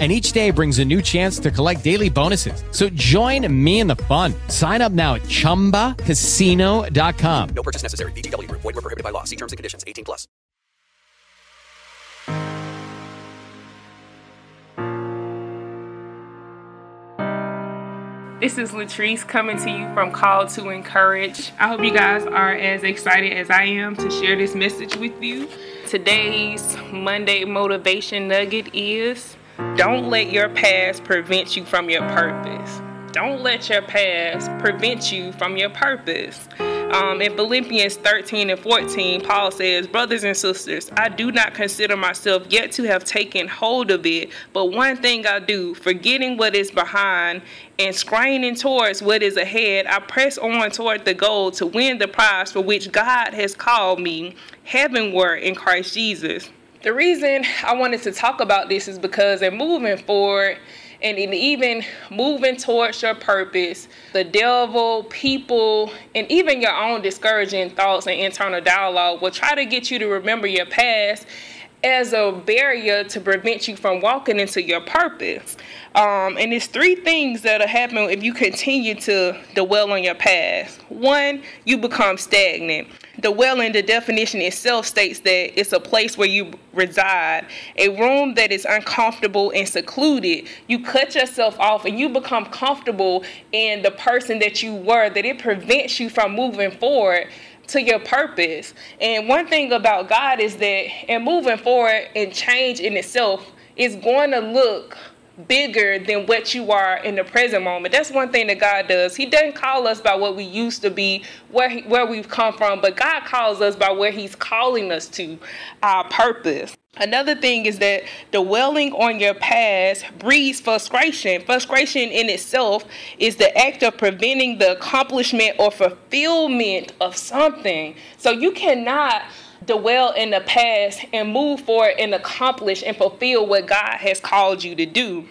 and each day brings a new chance to collect daily bonuses. So join me in the fun. Sign up now at ChumbaCasino.com. No purchase necessary. VGW. Void were prohibited by law. See terms and conditions. 18 plus. This is Latrice coming to you from Called to Encourage. I hope you guys are as excited as I am to share this message with you. Today's Monday motivation nugget is don't let your past prevent you from your purpose. Don't let your past prevent you from your purpose. Um, in Philippians 13 and 14, Paul says, Brothers and sisters, I do not consider myself yet to have taken hold of it, but one thing I do, forgetting what is behind and straining towards what is ahead, I press on toward the goal to win the prize for which God has called me heavenward in Christ Jesus. The reason I wanted to talk about this is because in moving forward and in even moving towards your purpose, the devil, people, and even your own discouraging thoughts and internal dialogue will try to get you to remember your past as a barrier to prevent you from walking into your purpose. Um, and it's three things that'll happen if you continue to dwell on your past. One, you become stagnant. Dwelling, the definition itself states that it's a place where you reside, a room that is uncomfortable and secluded. You cut yourself off and you become comfortable in the person that you were, that it prevents you from moving forward to your purpose. And one thing about God is that and moving forward and change in itself is going to look bigger than what you are in the present moment. That's one thing that God does. He doesn't call us by what we used to be, where he, where we've come from, but God calls us by where He's calling us to, our purpose. Another thing is that dwelling on your past breeds frustration. Frustration in itself is the act of preventing the accomplishment or fulfillment of something. So you cannot dwell in the past and move forward and accomplish and fulfill what God has called you to do.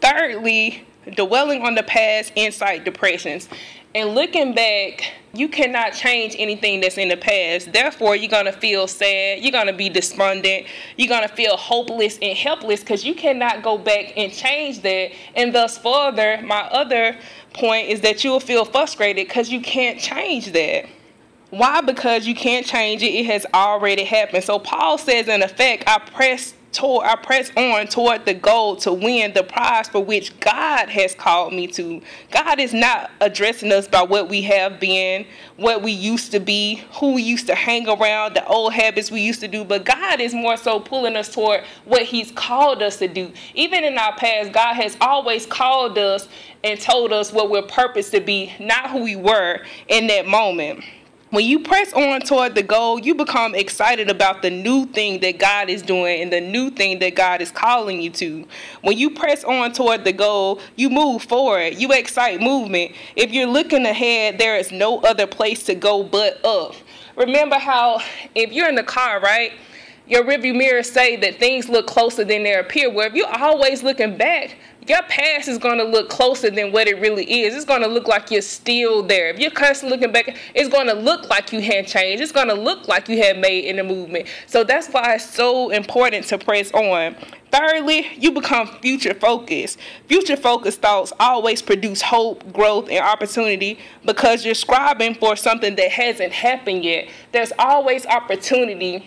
Thirdly, dwelling on the past incite depressions. And looking back, you cannot change anything that's in the past. Therefore, you're going to feel sad. You're going to be despondent. You're going to feel hopeless and helpless because you cannot go back and change that. And thus, further, my other point is that you'll feel frustrated because you can't change that. Why? Because you can't change it. It has already happened. So Paul says, in effect, I press toward, I press on toward the goal to win the prize for which God has called me to. God is not addressing us by what we have been, what we used to be, who we used to hang around, the old habits we used to do, but God is more so pulling us toward what He's called us to do. Even in our past, God has always called us and told us what we're purposed to be, not who we were in that moment when you press on toward the goal, you become excited about the new thing that God is doing and the new thing that God is calling you to. When you press on toward the goal, you move forward. You excite movement. If you're looking ahead, there is no other place to go but up. Remember how if you're in the car, right? Your rearview mirror say that things look closer than they appear. Where if you're always looking back, your past is going to look closer than what it really is. It's going to look like you're still there. If you're constantly looking back, it's going to look like you had changed. It's going to look like you had made in the movement. So that's why it's so important to press on. Thirdly, you become future focused. Future focused thoughts always produce hope, growth, and opportunity because you're scribing for something that hasn't happened yet. There's always opportunity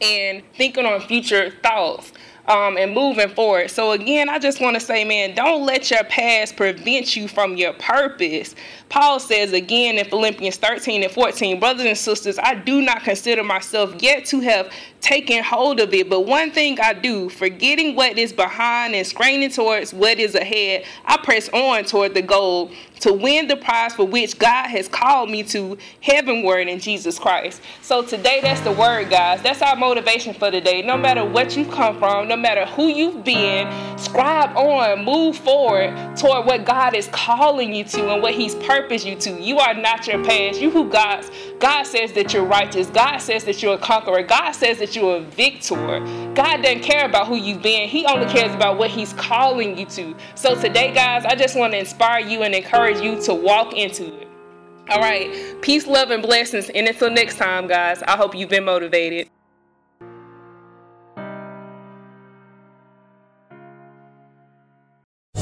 in thinking on future thoughts um, and moving forward. So, again, I just want to say, man, don't let your past prevent you from your purpose. Paul says again in Philippians 13 and 14, brothers and sisters, I do not consider myself yet to have taken hold of it, but one thing I do, forgetting what is behind and straining towards what is ahead, I press on toward the goal to win the prize for which God has called me to heavenward in Jesus Christ. So today, that's the word, guys. That's our motivation for today. No matter what you've come from, no no matter who you've been, scribe on, move forward toward what God is calling you to and what He's purposed you to. You are not your past. You who God's God says that you're righteous. God says that you're a conqueror. God says that you're a victor. God doesn't care about who you've been. He only cares about what He's calling you to. So today, guys, I just want to inspire you and encourage you to walk into it. All right. Peace, love, and blessings. And until next time, guys, I hope you've been motivated.